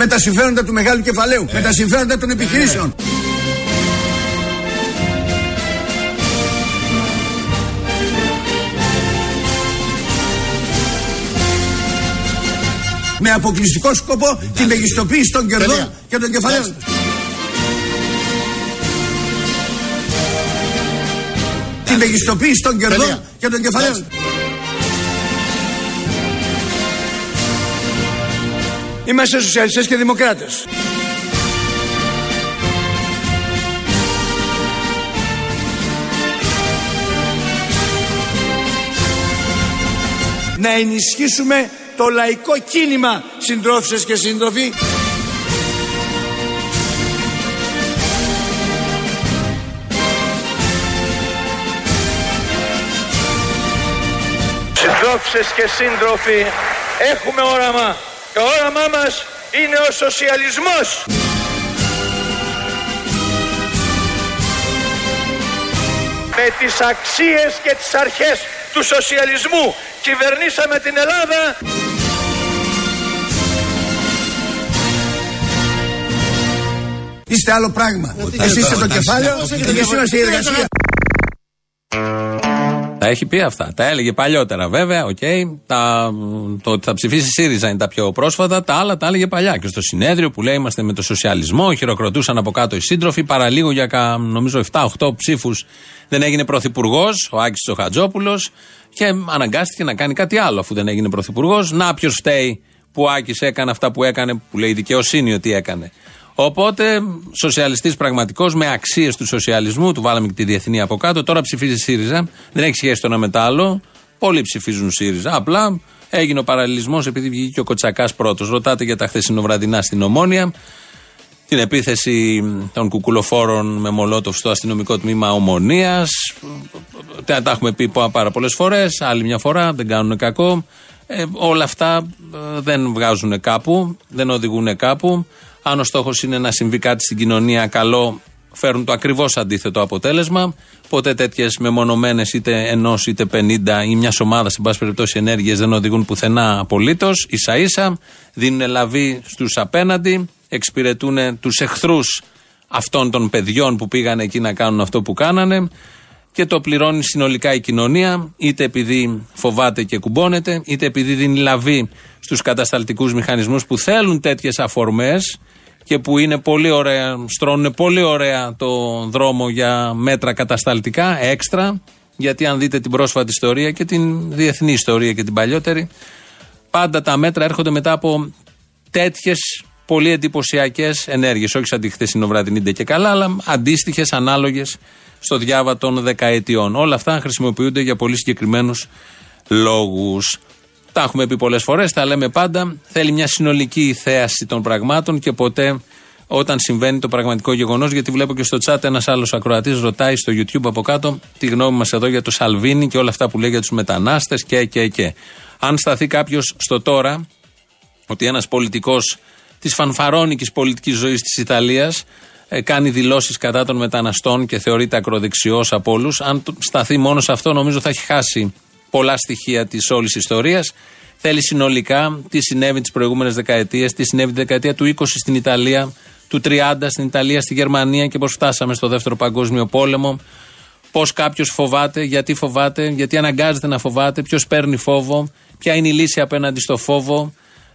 Με τα συμφέροντα του μεγάλου κεφαλαίου, με τα συμφέροντα των επιχειρήσεων. Με αποκλειστικό σκοπό τη μεγιστοποίηση των κερδών Τέλεια. και των κεφαλαίων. Τη μεγιστοποίηση των κερδών Τέλεια. και των κεφαλαίων. Είμαστε σοσιαλιστές και δημοκράτες. Να ενισχύσουμε το λαϊκό κίνημα συντρόφισσες και σύντροφοι Συντρόφισσες και σύντροφοι, έχουμε όραμα. Το όραμά μας είναι ο σοσιαλισμός. Με τις αξίες και τις αρχές του σοσιαλισμού κυβερνήσαμε την Ελλάδα Είστε άλλο πράγμα. Εσείς είστε το κεφάλαιο και εμείς είμαστε η εργασία. Τα έχει πει αυτά. Τα έλεγε παλιότερα βέβαια. Οκ. Τα, το ότι θα ψηφίσει ΣΥΡΙΖΑ είναι τα πιο πρόσφατα. Τα άλλα τα έλεγε παλιά. Και στο συνέδριο που λέει είμαστε με το σοσιαλισμό. Χειροκροτούσαν από κάτω οι σύντροφοι. Παραλίγο για κα, νομίζω 7-8 ψήφους δεν έγινε πρωθυπουργός. Ο Άκης Τσοχατζόπουλος. Και αναγκάστηκε να κάνει κάτι άλλο αφού δεν έγινε πρωθυπουργός. Να ποιος φταίει που ο Άκης έκανε αυτά που έκανε, που λέει η δικαιοσύνη ότι έκανε. Οπότε, σοσιαλιστής πραγματικός με αξίες του σοσιαλισμού, του βάλαμε και τη διεθνή από κάτω. Τώρα ψηφίζει ΣΥΡΙΖΑ. Δεν έχει σχέση το ένα με το άλλο. Πολλοί ψηφίζουν ΣΥΡΙΖΑ. Απλά έγινε ο παραλληλισμός επειδή βγήκε ο Κοτσακάς πρώτος. Ρωτάτε για τα χθεσινοβραδινά στην Ομόνια. Την επίθεση των κουκουλοφόρων με μολότοφ στο αστυνομικό τμήμα Ομονίας. Τα τα έχουμε πει πάρα πολλές φορές. Άλλη μια φορά, δεν κάνουν κακό. Ε, όλα αυτά ε, δεν βγάζουν κάπου, δεν οδηγούν κάπου. Αν ο στόχος είναι να συμβεί κάτι στην κοινωνία καλό, φέρουν το ακριβώς αντίθετο αποτέλεσμα. Ποτέ τέτοιες μεμονωμένες είτε ενός είτε πενήντα ή μιας ομάδας, σε πάση περιπτώσει, ενέργειες δεν οδηγούν πουθενά απολύτως. σα ίσα δίνουν λαβή στους απέναντι, εξυπηρετούν τους εχθρούς αυτών των παιδιών που πήγαν εκεί να κάνουν αυτό που κάνανε και το πληρώνει συνολικά η κοινωνία, είτε επειδή φοβάται και κουμπώνεται, είτε επειδή δίνει λαβή στους κατασταλτικούς μηχανισμούς που θέλουν τέτοιες αφορμές και που είναι πολύ ωραία, στρώνουν πολύ ωραία το δρόμο για μέτρα κατασταλτικά, έξτρα, γιατί αν δείτε την πρόσφατη ιστορία και την διεθνή ιστορία και την παλιότερη, πάντα τα μέτρα έρχονται μετά από τέτοιες πολύ εντυπωσιακές ενέργειες. Όχι σαν τη χθεσινοβραδινή ντε και καλά, αλλά αντίστοιχες, ανάλογες στο διάβα των δεκαετιών. Όλα αυτά χρησιμοποιούνται για πολύ συγκεκριμένους λόγους. Τα έχουμε πει πολλές φορές, τα λέμε πάντα. Θέλει μια συνολική θέαση των πραγμάτων και ποτέ όταν συμβαίνει το πραγματικό γεγονός. Γιατί βλέπω και στο chat ένας άλλος ακροατής ρωτάει στο YouTube από κάτω τη γνώμη μας εδώ για το Σαλβίνι και όλα αυτά που λέει για τους μετανάστες και, και, και. Αν σταθεί κάποιος στο τώρα, ότι ένας πολιτικός της φανφαρόνικης πολιτικής ζωής της Ιταλίας ε, κάνει δηλώσεις κατά των μεταναστών και θεωρείται ακροδεξιός από όλους. Αν το- σταθεί μόνος σε αυτό, νομίζω θα έχει χάσει πολλά στοιχεία της όλης ιστορίας. Θέλει συνολικά τι συνέβη τις προηγούμενες δεκαετίες, τι συνέβη τη δεκαετία του 20 στην Ιταλία, του 30 στην Ιταλία, στη Γερμανία και πώς φτάσαμε στο δεύτερο Παγκόσμιο Πόλεμο. Πώς κάποιος φοβάται, γιατί φοβάται, γιατί αναγκάζεται να φοβάται, ποιος παίρνει φόβο, ποια είναι η λύση απέναντι στο φόβο.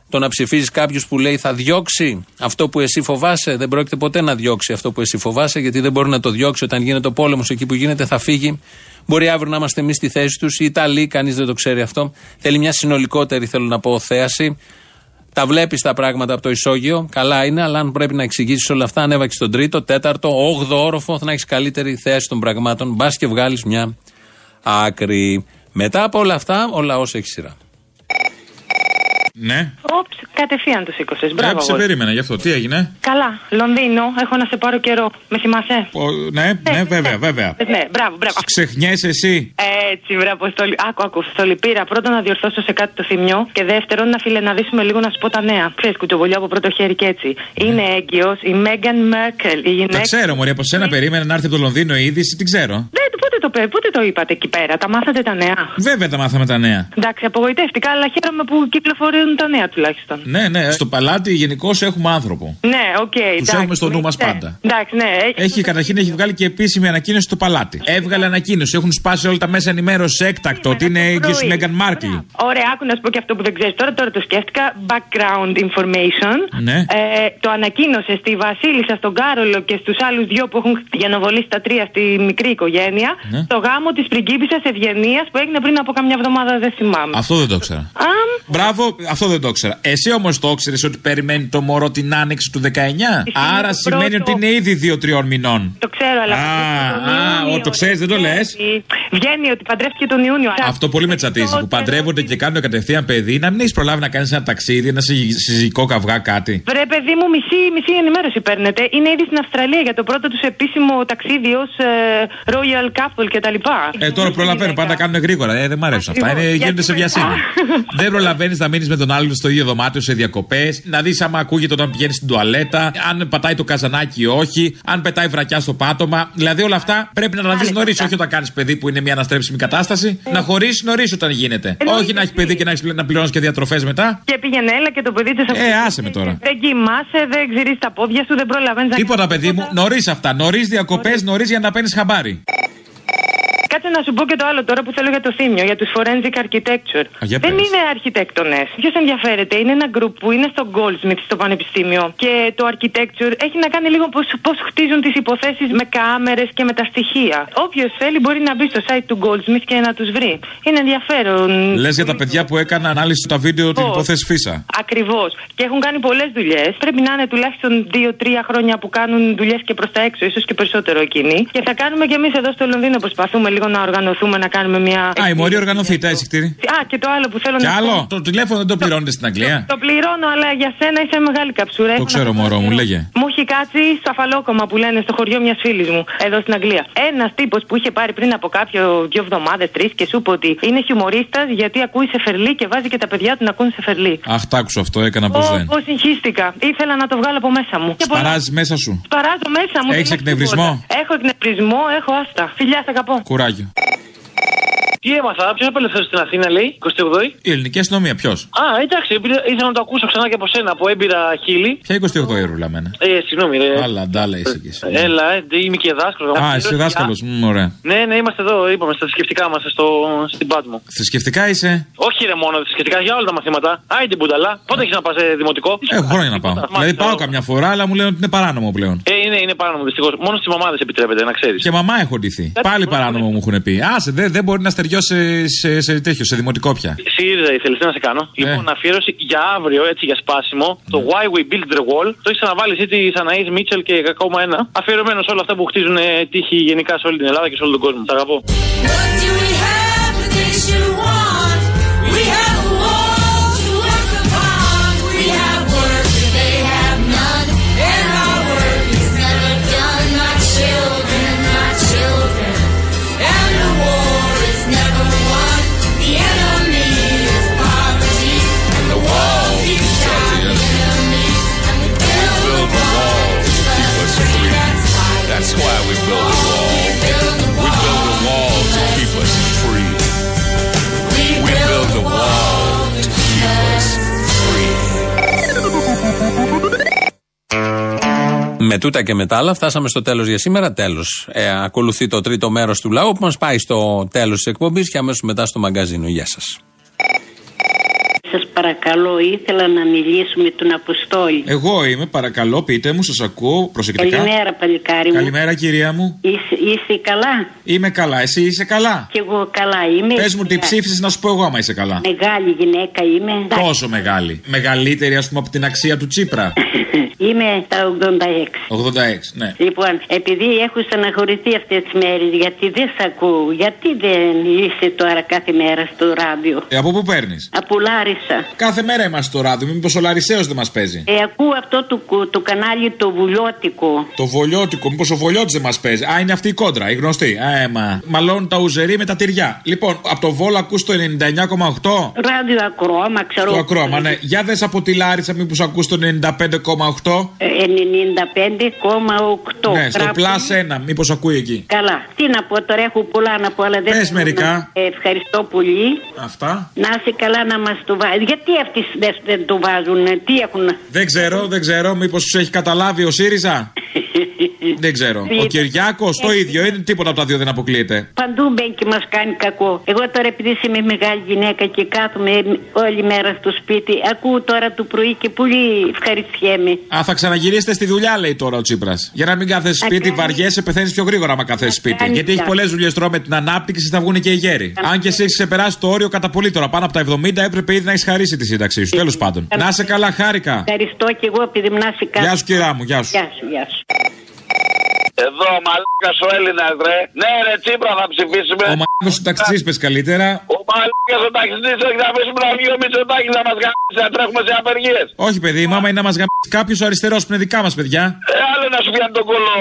Το να ψηφίζεις κάποιος που λέει θα διώξει αυτό που εσύ φοβάσαι, δεν πρόκειται ποτέ να διώξει αυτό που εσύ φοβάσαι, γιατί δεν μπορεί να το διώξει όταν γίνεται ο πόλεμος εκεί που γίνεται, θα φύγει. Μπορεί αύριο να είμαστε εμείς στη θέση τους, οι Ιταλοί, κανείς δεν το ξέρει αυτό. Θέλει μια συνολικότερη, θέλω να πω, θέαση. Τα βλέπεις τα πράγματα από το ισόγειο, καλά είναι, αλλά αν πρέπει να εξηγήσεις όλα αυτά, ανέβα και στον τρίτο, τέταρτο, όγδοο όροφο, θα έχεις καλύτερη θέαση των πραγμάτων. Μπας και βγάλεις μια άκρη. Μετά από όλα αυτά, ο λαός έχει σειρά. Ναι. Όψ, κατευθείαν τους σήκωσες. Μπράβο. Ε, σε αγόρι. περίμενα γι' αυτό. Τι έγινε; Καλά, Λονδίνο, έχω να σε πάρω καιρό. Με θυμάσαι; Ο, ναι, ναι, βέβαια, βέβαια. Ε, Ναι, μπράβο, μπράβο. Ξεχνιέσαι εσύ. Έτσι, βρε Αποστολή. Άκου, άκου, Αποστολή. Πήρα πρώτον να διορθώσω σε κάτι το θυμιό και δεύτερον να φιλεναδίσουμε λίγο να σου πω τα νέα. Ξέρεις, κουτσοβολιά από πρώτο χέρι και έτσι. Είναι έγκυος η Μέγαν Μέρκελ, η γυναίκα. Τα ξέρω, Μωρή, από σένα περίμενα να έρθει από το Λονδίνο η είδηση, την ξέρω. Δεν, πότε το, πέ- πότε το είπατε εκεί πέρα, τα μάθατε τα νέα; Βέβαια τα μάθαμε τα νέα. Εντάξει, απογοητεύτηκα, αλλά χαίρομαι που κυκλοφορούν τα νέα τουλάχιστον. Ναι, ναι, στο παλάτι γενικώς έχουμε άνθρωπο. Ναι, οκ. Τους έχουμε στο νου μας πάντα. Εντάξει, ναι. έχει- Έχει καταρχήν έχει βγάλει και επίσημη ανακοίνωση στο παλάτι. Έβγαλε ανακοίνωση. Έχουν σπάσει όλα τα μέσα ενημέρωσης έκτακτο ότι είναι έγκυο η Μέγαν Μάρκλ. Ωραία, άκου να σου πω και αυτό που δεν ξέρεις τώρα, τώρα το σκέφτηκα. Background information. Ναι. Ε, το ανακοίνωσε στη Βασίλισσα, στον Κάρολο και στους άλλους δυο που έχουν γενοβολήσει τα τρία στη μικρή οικογένεια. Ναι. Το γάμο της πριγκίπισσας Ευγενίας που έγινε πριν από καμιά εβδομάδα, δεν θυμάμαι. Αυτό δεν το ήξερα. Αμ, Μπράβο, αυτό δεν το ήξερα. Εσύ όμως το ήξερες ότι περιμένει το μωρό την άνοιξη του 19. Άρα το σημαίνει πρώτο. ότι είναι ήδη 2-3 μηνών. το ξέρω, αλλά. Α, τον α, Ιούνιο ο, το ξέρεις, δεν το λες; βγαίνει- Βγαίνει ότι παντρεύτηκε τον Ιούνιο. Αυτό πολύ με τσατίζει. Που παντρεύονται και κάνουν κατευθείαν παιδί, να μην έχεις προλάβει να κάνεις ένα ταξίδι, ένα συζυ- συζυγικό καυγά, κάτι. Βρε, παιδί μου, μισή, μισή ενημέρωση παίρνετε. Είναι ήδη στην Αυστραλία για το πρώτο τους επίσημο ταξίδι ως Royal Couple κτλ. Ε, τώρα προλαβαίνω, πάντα κάνουν γρήγορα. Ε, δεν μ' αρέσουν αυτά. Ακριβώς. Είναι, γίνονται Γιατί σε βιασύνη. δεν προλαβαίνεις να μείνεις με τον άλλον στο ίδιο δωμάτιο σε διακοπές, να δεις άμα ακούγεται όταν πηγαίνεις στην τουαλέτα, αν πατάει το καζανάκι ή όχι, αν πετάει βρακιά στο πάτωμα. Δηλαδή όλα αυτά πρέπει να τα δεις νωρίς, όχι όταν κάνεις παιδί που είναι μια αναστρέψιμη κατάσταση. Να χωρίσει νωρίς όταν γίνεται. όχι να έχεις παιδί και να, έχεις, να πληρώνεις και διατροφές μετά. Και πήγαινε έλα και το παιδί της Ε, άσε με τώρα. Δεν κοιμάσαι, δεν ξηρείς τα πόδια σου, δεν προλαβαίνεις να Τίποτα, παιδί μου, νωρίς αυτά. Νωρίς διακοπές, νωρίς για να παίρνεις χαμπάρι. Κάτσε να σου πω και το άλλο τώρα που θέλω για το θύμιο, για τους forensic architecture. Α, για Δεν πες. είναι αρχιτέκτονε. Ποιος ενδιαφέρεται, είναι ένα group που είναι στο Goldsmith στο Πανεπιστήμιο και το architecture έχει να κάνει λίγο πώς χτίζουν τις υποθέσεις με κάμερες και με τα στοιχεία. Όποιος θέλει μπορεί να μπει στο site του Goldsmith και να τους βρει. Είναι ενδιαφέρον. Λες για τα παιδιά που έκαναν ανάλυση στα βίντεο την Πώς; υπόθεση Φίσα. Ακριβώς. Και έχουν κάνει πολλές δουλειές. Πρέπει να είναι τουλάχιστον 2-3 χρόνια που κάνουν δουλειές και προς τα έξω, ίσως και περισσότερο εκείνοι. Και θα κάνουμε και εμείς εδώ στο Λονδίνο. Προσπαθούμε λίγο να οργανωθούμε, να κάνουμε μια. Α, η μορία οργανωθείτε, έτσι κτίρι. Α, και το άλλο που θέλω Κι να άλλο, πω. το τηλέφωνο δεν το πληρώνετε στην Αγγλία; Το πληρώνω, αλλά για σένα είσαι μεγάλη καψούρα. Το Έχω ξέρω, να- μωρό μου, λέγε. Μου έχει κάτσει στο αφαλόκομα που λένε στο χωριό μιας φίλης μου, εδώ στην Αγγλία. Ένας τύπος που είχε πάρει πριν από κάποιο δύο εβδομάδες, τρεις και σου είπε ότι είναι χιουμορίστας γιατί ακούει σε φερλί και βάζει και τα παιδιά του να ακούν σε φερλί. Αχ, τ' άκουσα αυτό, έκανα πώς δεν. Πώ συγχύστηκα. Ήθελα να το βγάλω από μέσα μου. Και πολλά- Παράζει μέσα σου. Παράζω μέσα μου. Έχεις δεν έχει εκνευρισμό; τίποτα. Έχω εκνευρισμό, έχω άστα. Φιλιά, σε αγαπώ. Κουράγιο. Bye. Τι έμαθα, ποιος απελευθέρωσε στην Αθήνα, λέει, 28η. Η ελληνική αστυνομία, ποιος; Α, εντάξει, επειδή ήθελα να το ακούσω ξανά και από σένα, από έμπειρα χίλι. Ποια 28 ευρώ λαμμένα. Ε, συγγνώμη, ρε. Άλλα, ντάλα είσαι κι εσύ. Έλα, ε, ντε, είμαι και δάσκαλος. Α, είσαι δάσκαλος. Ωραία. Ναι, ναι, είμαστε εδώ, είπαμε, στα θρησκευτικά μας, στο, στην Πάτμο. Θρησκευτικά είσαι; Όχι, ρε, μόνο θρησκευτικά για όλα τα μαθήματα. Άιντε μπουνταλά. Πότε έχεις να πας σε δημοτικό; Έχω χρόνια να πάω. Δηλαδή πάω καμιά φορά, αλλά μου λένε ότι είναι παράνομο πλέον. Ε, είναι, είναι παράνομο δυστυχώς. Μόνο στις μαμάδες επιτρέπεται, να ξέρεις. Και μαμά έχω ντυθεί. Πάλι παράνομο μου έχουν πει. Άσε, δεν δεν μπορεί να στεριώσει σε, σε, σε τέτοιο, σε δημοτικό πια. ΣΥΡΙΖΑ ήθελε τι να σε κάνω; Λοιπόν, αφιέρωση για αύριο, έτσι για σπάσιμο. Το Why We Build the Wall. Το έχεις ξαναβάλει εσύ της Αναή Μίτσελ και ακόμα ένα. Αφιερωμένος σε όλα αυτά που χτίζουν ε, τύχη γενικά σε όλη την Ελλάδα και σε όλο τον κόσμο. Τα αγαπώ. What do we have Με τούτα και με τα άλλα φτάσαμε στο τέλος για σήμερα. Τέλος. Ε, ακολουθεί το τρίτο μέρος του λαού που μας πάει στο τέλος της εκπομπής και αμέσως μετά στο μαγκαζίνο. Γεια σας. Σας παρακαλώ, ήθελα να μιλήσω με τον Αποστόλη. Εγώ είμαι, παρακαλώ, πείτε μου, σας ακούω προσεκτικά. Καλημέρα, παλικάρι μου. Καλημέρα, κυρία μου. Είσαι, είσαι καλά; Είμαι καλά, εσύ είσαι καλά; Κι εγώ καλά είμαι. Πες μου τι ψήφισες να σου πω εγώ άμα είσαι καλά. Μεγάλη γυναίκα είμαι. Πόσο μεγάλη. Μεγαλύτερη, ας πούμε, από την αξία του Τσίπρα. Είμαι στα 86. 86, ναι. Λοιπόν, επειδή έχω στεναχωρηθεί αυτές τις μέρες, γιατί δεν σε ακούω, γιατί δεν είσαι τώρα κάθε μέρα στο ράδιο; Ε, από πού παίρνεις; Από Λάρισα. Κάθε μέρα είμαστε στο ράδιο, μήπως ο Λαρισαίος δεν μας παίζει; Ε, ακούω αυτό το, το κανάλι το βουλιώτικο. Το βολιώτικο, μήπως ο βολιώτης δεν μας παίζει; Α, είναι αυτή η κόντρα, η γνωστή. Α, ε, μα. Μαλώνουν τα ουζερί με τα τυριά. Λοιπόν, από το βόλο ακούς το 99,8. Ράδιο ακρόαμα, ξέρω. Το ακρόαμα, ναι. Για δες από τη Λάρισα, μήπως ακούς το 95,8. 95,8. Ναι, στο πλάς 1, μήπως ακούει εκεί. Καλά. Τι να πω τώρα, έχω πολλά να πω, αλλά δεν. Πες μερικά. Ε, ευχαριστώ πολύ. Αυτά. Να είσαι καλά να μας το βάζει. Γιατί αυτοί δεν, δεν το βάζουν, τι έχουν. Δεν ξέρω, δεν ξέρω. Μήπως τους έχει καταλάβει ο ΣΥΡΙΖΑ; δεν ξέρω. Ο Κυριάκος το ίδιο. Είναι τίποτα από τα δύο δεν αποκλείεται. Παντού μπαίνει και μας κάνει κακό. Εγώ τώρα επειδή είμαι μεγάλη γυναίκα και κάθομαι όλη μέρα στο σπίτι, ακούω τώρα το πρωί και πολύ ευχαριστιέμαι. Α, θα ξαναγυρίσετε στη δουλειά, λέει τώρα ο Τσίπρας. Για να μην κάθεσαι σπίτι, βαριέσαι, πεθαίνεις πιο γρήγορα άμα κάθεσαι σπίτι. Γιατί έχει πολλές δουλειές τώρα με την ανάπτυξη, θα βγουν και οι γέροι. Αν και εσύ έχεις ξεπεράσει το όριο κατά πολύ τώρα, πάνω από τα 70, έπρεπε ήδη να έχεις χαρίσει τη σύνταξή σου. Τέλος πάντων. Να σε καλά, χάρηκα. Ευχαριστώ και εγώ επειδή να είσαι καλά. Γεια σου, κυρά μου, γεια σου. Γεια σου, γεια σου. Εδώ ο μαλάκας ο Έλληνας, ρε. Ναι, ρε, Τσίπρα θα ψηφίσουμε. Ο μαλάκας του ταξιτζή, πες καλύτερα. Ο μαλάκας ο ταξιτζή, όχι να αφήσουμε να βγει ο Μητσοτάκης να μας γαμίσει, να τρέχουμε σε απεργίες. Όχι, παιδί, μου, άμα είναι να μας γαμίσει κάποιος ο αριστερός που είναι δικά μας παιδιά. Ε, άλλο να σου πιάνει τον κόλλο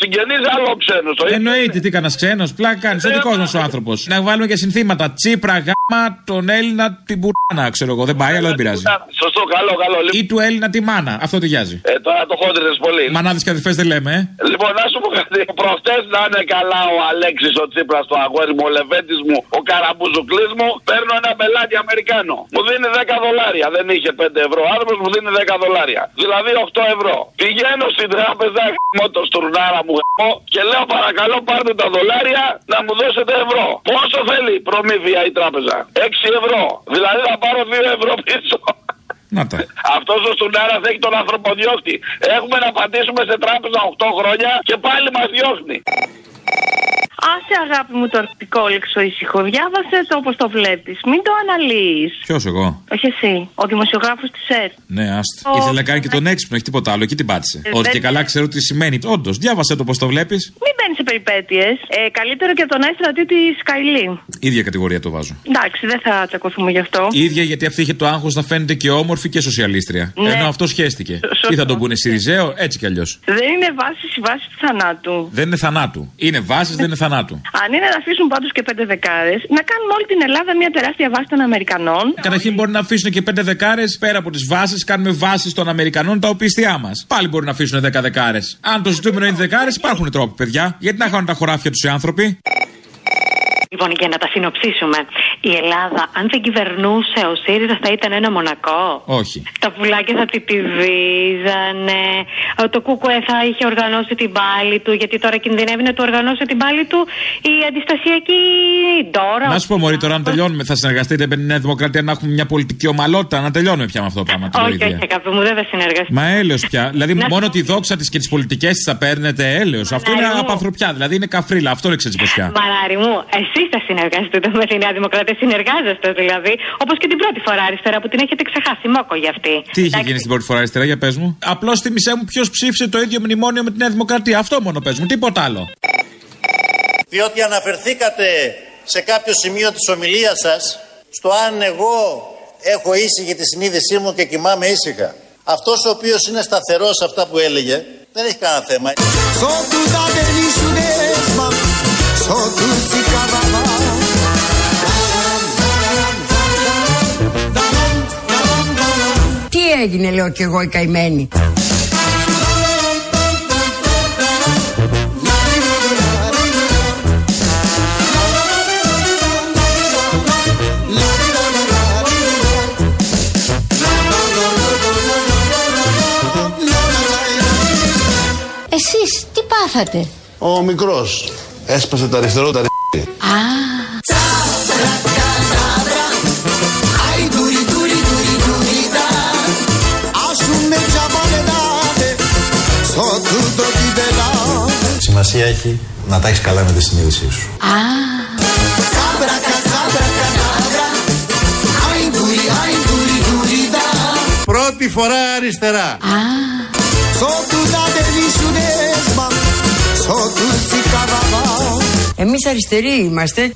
συγγενής, άλλο ξένος. Εννοείται, τι κανένας ξένος, πλάκα κάνεις. Ο δικό μα ο άνθρωπος. Να βάλουμε και συνθήματα. Τσίπρα, γάμα, τον Έλληνα την μπουρνάνα, ξέρω εγώ. Δεν πάει, αλλά δεν πειράζει. Σωστό, καλό, καλό. Ή του Έλληνα τη μάνα. Αυτό ταιριάζει. Ε, τώρα το χόντρε πολύ. Μανάδες και αδερφές δεν λέμε, ε. Λοιπόν, να σου πω κάτι. Προχτές να είναι καλά ο Αλέξης ο Τσίπρας, το αγόρι μου, ο Λεβέντης μου, ο Καραμπουζουκλής μου. Παίρνω ένα πελάτη Αμερικάνο. Μου δίνει 10 δολάρια. Δεν είχε 5 ευρώ. Άνθρωπος μου δίνει 10 δολάρια. Δηλαδή 8 ευρώ. Πηγαίνω στην τράπεζα, γαμώ το στουρνάρα μου γαμώ, και λέω παρακαλώ πάρτε τα δολάρια να μου δώσετε ευρώ. Πόσο θέλει προμήθεια η τράπεζα; 6 ευρώ. Δηλαδή θα πάρω 2 ευρώ πίσω. Να τα. Αυτός ο Στουνάρα έχει τον ανθρωποδιώκτη. Έχουμε να πατήσουμε σε τράπεζα 8 χρόνια και πάλι μας διώχνει. Άσε αγάπη μου το αρκτικό λεξο ήσυχο. Διάβασε το όπως το βλέπεις. Μην το αναλύεις. Ποιος εγώ; Όχι εσύ. Ο δημοσιογράφος της ΕΡΤ. Ναι, άστα. Ήθελε να κάνει και τον έξυπνο, έχει τίποτα άλλο. Εκεί την πάτησε. Ε, Ότι δεν- και καλά ξέρω τι σημαίνει. Όντως, διάβασε το πώς το βλέπεις. Μην μπαίνει σε περιπέτειες. Ε, καλύτερο και από τον έστρατη τη Σκαϊλή. ίδια κατηγορία το βάζω. Εντάξει, δεν θα τσακωθούμε γι' αυτό. Η ίδια γιατί αυτή είχε το άγχος να φαίνεται και όμορφη και σοσιαλίστρια. Ναι. Ενώ αυτό σχέστηκε. Σωστό. Ή θα τον πούνε Σιριζέο, έτσι κι αλλιώς. Δεν είναι βάσης η βάση του θανάτου. Δεν είναι θανάτου. Είναι βάσει, δεν είναι θανάτου. Αν είναι να αφήσουν πάντως και πέντε δεκάρες, να κάνουν όλη την Ελλάδα μια τεράστια βάση των Αμερικανών. Καταρχήν μπορεί να αφήσουν και πέντε δεκάρες πέρα από τις βάσεις. Κάνουμε βάσεις των Αμερικανών τα οπίστια μας. Πάλι μπορεί να αφήσουν δέκα δεκάρες. Αν το ζητούμενο είναι δεκάρες, υπάρχουν τρόποι, παιδιά. Γιατί να χάνουν τα χωράφια τους οι άνθρωποι. Λοιπόν, για να τα συνοψίσουμε. Η Ελλάδα, αν δεν κυβερνούσε ο ΣΥΡΙΖΑ, θα ήταν ένα μονακό. Όχι. Τα πουλάκια θα τυπηβίζανε. Ε, Το ΚΚΕ θα είχε οργανώσει την πάλη του, γιατί τώρα κινδυνεύει να του οργανώσει την πάλη του η αντιστασιακή τώρα. Να σου πω, Μωρή, τώρα να τελειώνουμε. Θα συνεργαστείτε με τη Νέα Δημοκρατία να έχουμε μια πολιτική ομαλότητα. Να τελειώνουμε πια με αυτό το πράγμα. τη Όχι, βοήθεια. όχι, αγάπη μου, δεν θα συνεργαστεί. Μα έλεος πια. Δηλαδή, Να μόνο σου τη δόξα της και τις πολιτικές της θα παίρνετε έλεος. Αυτό είναι Μανάρι μου. απανθρωπιά. Δηλαδή, είναι καφρίλα. Αυτό είναι ξετσιποσιά. Μαράρι μου, εσείς θα συνεργαστείτε με τη Νέα Δημοκρατία. Συνεργάζεστε δηλαδή. Όπως και την πρώτη φορά αριστερά που την έχετε ξεχάσει. Μόκο για αυτή. Τι είχε γίνει στην πρώτη φορά αριστερά, για πες μου. Απλώς θυμισέ μου ποιος ψήφισε το ίδιο μνημόνιο με τη Νέα Δημοκρατία. Αυτό μόνο πες μου, τίποτα άλλο. Διότι αναφερθήκατε σε κάποιο σημείο της ομιλίας σας στο αν εγώ έχω ήσυχη τη συνείδησή μου και κοιμάμαι ήσυχα. Αυτός ο οποίος είναι σταθερός σε αυτά που έλεγε δεν έχει κανένα θέμα. Τι έγινε λέω κι εγώ η καημένη; Πάθατε; Ο μικρός έσπασε το αριστερό τα Α, Σημασία έχει να τα έχεις καλά με τη συνείδησή σου. α. Πρώτη φορά αριστερά. Εμείς αριστεροί είμαστε. Α,